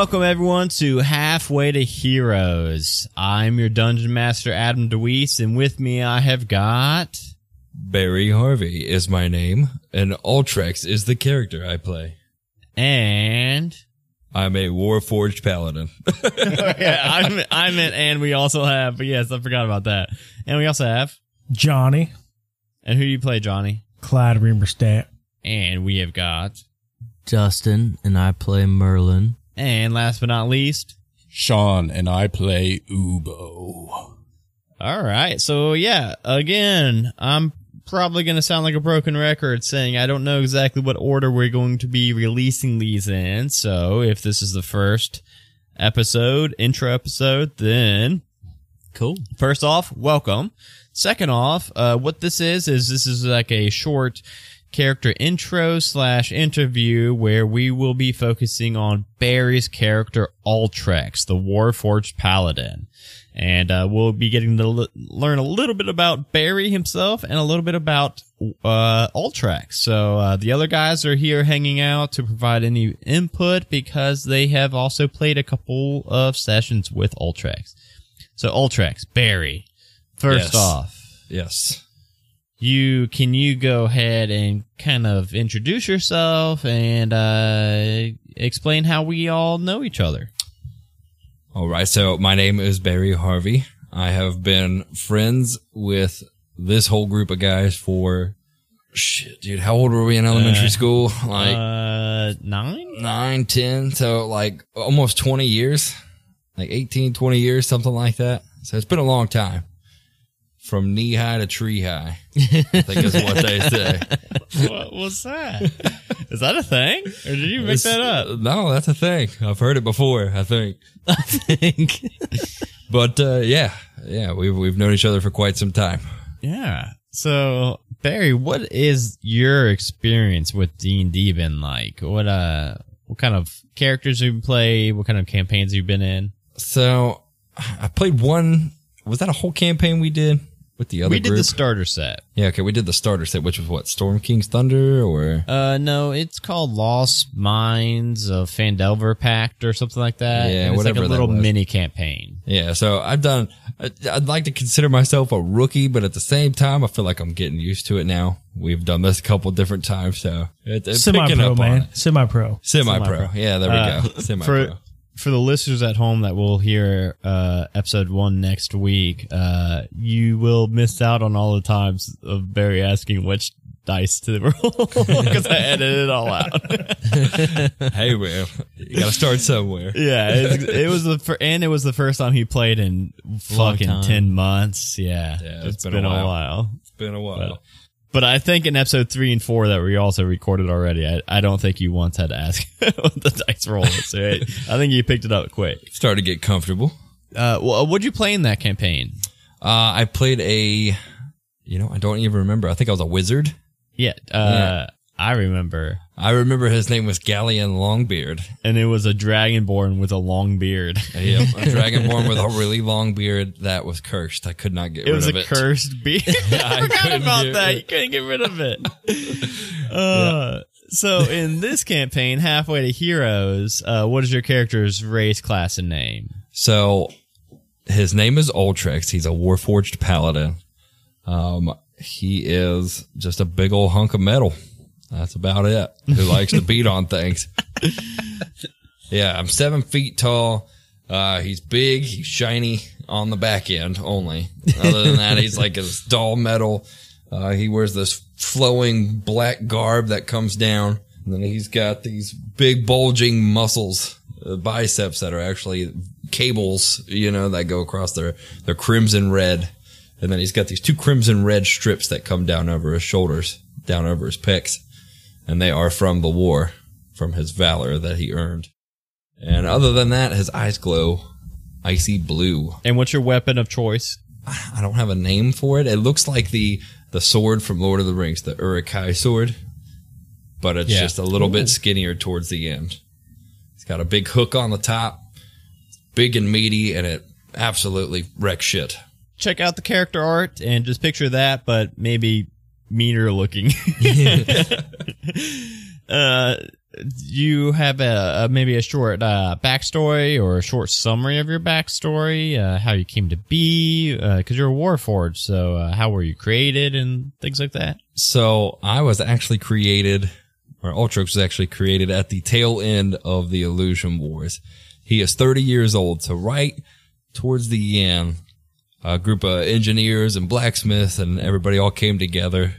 Welcome everyone to Halfway to Heroes. I'm your dungeon master Adam DeWeese, and with me I have got Barry Harvey is my name, and Ultrex is the character I play. and I'm a Warforged Paladin. yeah, I'm I'm and we also have. But yes, I forgot about that. And we also have. Johnny, And who do you play, Johnny? Clyde Reamerstat. And we have got. Justin, and I play Merlin. And last but not least, Sean and I play Ubo. All right. So yeah, again, I'm probably going to sound like a broken record saying I don't know exactly what order we're going to be releasing these in. So if this is the first episode, intro episode, then Cool. first off, welcome. Second off, uh, what this is, is this is like a short character intro slash interview where we will be focusing on Barry's character Ultrex, the Warforged Paladin. And, uh, we'll be getting to l- learn a little bit about Barry himself and a little bit about, uh, Ultrex. So, uh, the other guys are here hanging out to provide any input because they have also played a couple of sessions with Ultrex. So Ultrex, Barry. First Yes. off, yes. You can you go ahead and kind of introduce yourself and uh, explain how we all know each other. All right. So my name is Barry Harvey. I have been friends with this whole group of guys for shit, dude. How old were we in elementary Uh, school? Like uh, nine? nine, ten. So like almost 20 years, like 18, 20 years, something like that. So it's been a long time from knee high to tree high. I think is what they say. what was that? Is that a thing, or did you make It's- that up? No, that's a thing. I've heard it before. I think. I think. But uh, yeah, yeah, we've we've known each other for quite some time. Yeah. So Barry, what is your experience with D and D been like? What uh, what kind of characters have you play? What kind of campaigns you've you been in? So I played one. Was that a whole campaign we did with the other we did group? the starter set. yeah, okay, we did the starter set, which was what Storm King's Thunder, or Uh, no, it's called Lost Mines of Phandelver Pact or something like that. Yeah, And it's whatever like a little mini campaign. yeah. So I've done. I- I'd like to consider myself a rookie, but at the same time, I feel like I'm getting used to it now. We've done this a couple different times, so it, it's Semi picking pro, up man. Semi pro. Semi pro. Semi-pro. Yeah, there we Uh, go. Semi pro. For for the listeners at home that will hear uh, episode one next week, uh, you will miss out on all the times of Barry asking which dice to roll because I edited it all out. hey, man, you got to start somewhere. yeah, it, it was the fir- and it was the first time he played in fucking ten months. Yeah, Yeah, it's been a a while. while. It's been a while. But I think in episode three and four that we also recorded already, I, I don't think you once had to ask what the dice roll. So I, I think you picked it up quick. Started to get comfortable. Uh, well, what'd you play in that campaign? Uh, I played a, you know, I don't even remember. I think I was a wizard. Yeah, uh, I remember. I remember his name was Galleon Longbeard. And it was a dragonborn with a long beard. Yep, a dragonborn with a really long beard that was cursed. I could not get It rid of a it. Was a cursed beard. I forgot about that. You couldn't get rid of it. Uh, So in this campaign, halfway to heroes, uh, what is your character's race, class, and name? So his name is Ultrex. He's a Warforged Paladin. Um, he is just a big old hunk of metal. That's about it. Who likes to beat on things. Yeah, I'm seven feet tall. Uh, he's big. He's shiny on the back end only. Other than that, he's like a dull metal. Uh, he wears this flowing black garb that comes down. And then he's got these big bulging muscles, uh, biceps that are actually cables, you know, that go across their, their crimson red. And then he's got these two crimson red strips that come down over his shoulders, down over his pecs. And they are from the war, from his valor that he earned. And other than that, his eyes glow icy blue. And what's your weapon of choice? I don't have a name for it. It looks like the the sword from Lord of the Rings, the Uruk-hai sword, but it's Yeah. just a little bit skinnier towards the end. It's got a big hook on the top, big and meaty, and it absolutely wrecks shit. Check out the character art and just picture that, but maybe meaner looking. uh, you have a, a maybe a short uh, backstory or a short summary of your backstory, uh, how you came to be, because you're a Warforged. So, uh, how were you created and things like that? So I was actually created, or Ultrex was actually created at the tail end of the Illusion Wars. He is 30 years old. So right towards the end, a group of engineers and blacksmiths and everybody all came together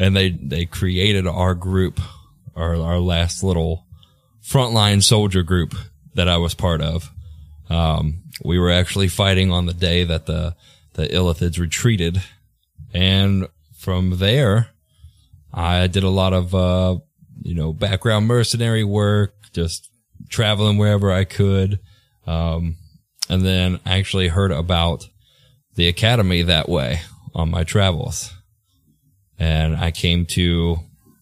and they, they created our group, our, our last little frontline soldier group that I was part of. Um, we were actually fighting on the day that the, the Illithids retreated. And from there, I did a lot of, uh, you know, background mercenary work, just traveling wherever I could. Um, and then I actually heard about the academy that way on my travels. And I came to,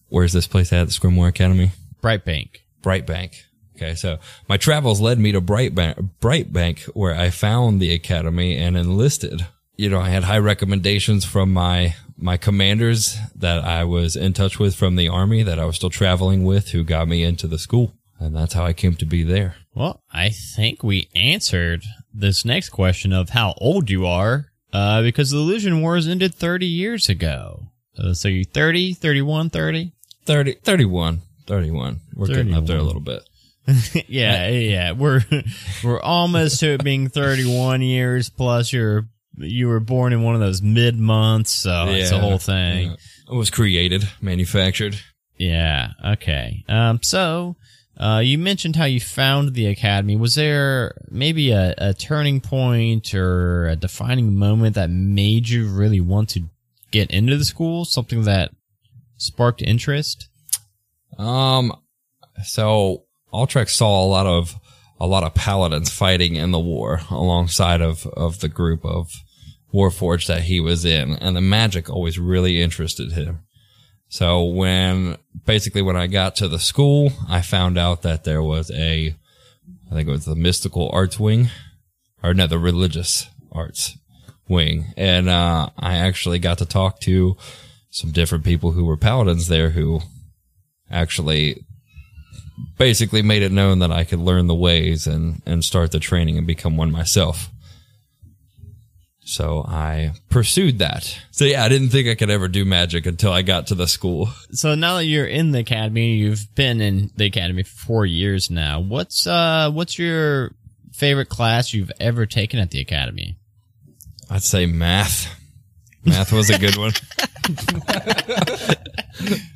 where's this place at? The Scrimware Academy? Brightbank. Brightbank. Okay, so my travels led me to Brightbank, Brightbank, where I found the academy and enlisted. You know, I had high recommendations from my my commanders that I was in touch with from the army that I was still traveling with, who got me into the school, and that's how I came to be there. Well, I think we answered this next question of how old you are, uh, because the Illusion Wars ended 30 years ago. Uh, so you're 30, 31, 30? 30, 31, 31. We're getting up there a little bit. yeah, yeah. We're we're almost to it being 31 years plus you're you were born in one of those mid months, so it's a whole thing. yeah. It was created, manufactured. Yeah. Okay. Um. So, uh, you mentioned how you found the academy. Was there maybe a, a turning point or a defining moment that made you really want to get into the school? Something that sparked interest? Um, so Ultrex saw a lot of a lot of paladins fighting in the war alongside of of the group of Warforged that he was in, and the magic always really interested him. So when basically when I got to the school, I found out that there was a, I think it was the mystical arts wing, or no, the religious arts wing, and uh, I actually got to talk to some different people who were paladins there who actually basically made it known that I could learn the ways and, and start the training and become one myself. So I pursued that. So yeah, I didn't think I could ever do magic until I got to the school. So now that you're in the academy, you've been in the academy for four years now. What's uh what's your favorite class you've ever taken at the academy? I'd say math. Math was a good one.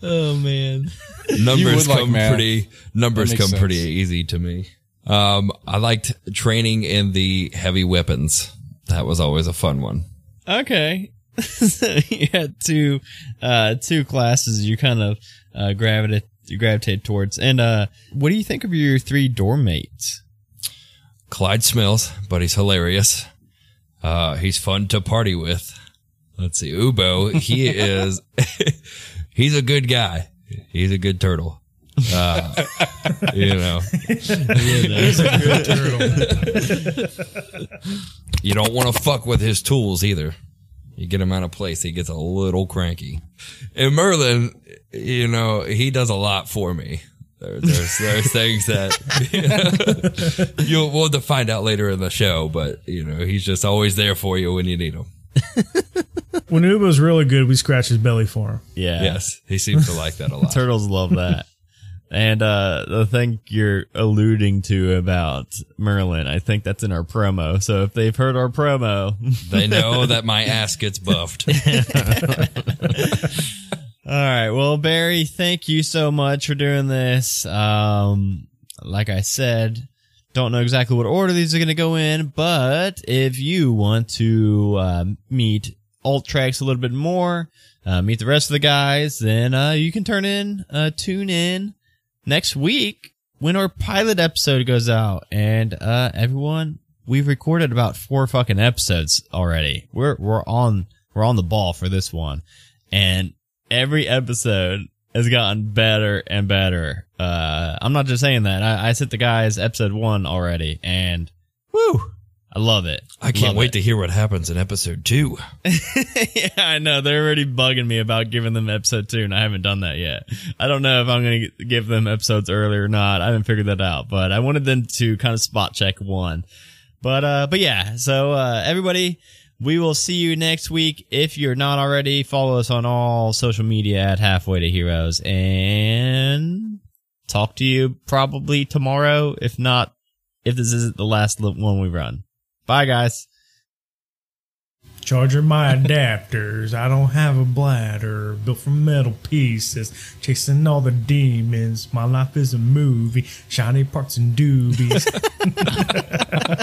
Oh man. numbers would like come math. pretty numbers come makes pretty easy to me. Um, I liked training in the heavy weapons. That was always a fun one. Okay. so you had two uh two classes you kind of uh gravitate you gravitate towards. And uh what do you think of your three dorm mates? Clyde Smells, but he's hilarious. Uh, he's fun to party with. Let's see, Ubo. He is, he's a good guy. He's a good turtle. Uh, you know, you don't want to fuck with his tools either. You get him out of place, he gets a little cranky. And Merlin, you know, he does a lot for me. There, there's there's things that you'll we'll have to find out later in the show, but you know, he's just always there for you when you need him. When Ubo's really good, we scratch his belly for him. Yeah. Yes, he seems to like that a lot. Turtles love that. and uh the thing you're alluding to about Merlin, I think that's in our promo. So if they've heard our promo, They know that my ass gets buffed. All right. Well, Barry, thank you so much for doing this. Um, like I said, don't know exactly what order these are going to go in, but if you want to uh, meet Tracks a little bit more, uh, meet the rest of the guys, then uh, you can turn in, uh, tune in next week when our pilot episode goes out. And uh, everyone, we've recorded about four fucking episodes already. We're we're on we're on the ball for this one, and every episode has gotten better and better. Uh, I'm not just saying that. I, I sent the guys episode one already, and woo, I love it. I can't Love wait it. to hear what happens in episode two. yeah, I know. They're already bugging me about giving them episode two, and I haven't done that yet. I don't know if I'm going to give them episodes early or not. I haven't figured that out, but I wanted them to kind of spot check one. But, uh, but yeah, so, uh, everybody, we will see you next week. If you're not already, follow us on all social media at Halfway to Heroes and talk to you probably tomorrow. If not, if this isn't the last one we run. Bye, guys. Charger my adapters. I don't have a bladder built from metal pieces. Chasing all the demons. My life is a movie. Shiny parts and doobies.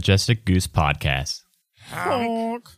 Majestic Goose Podcast. Honk.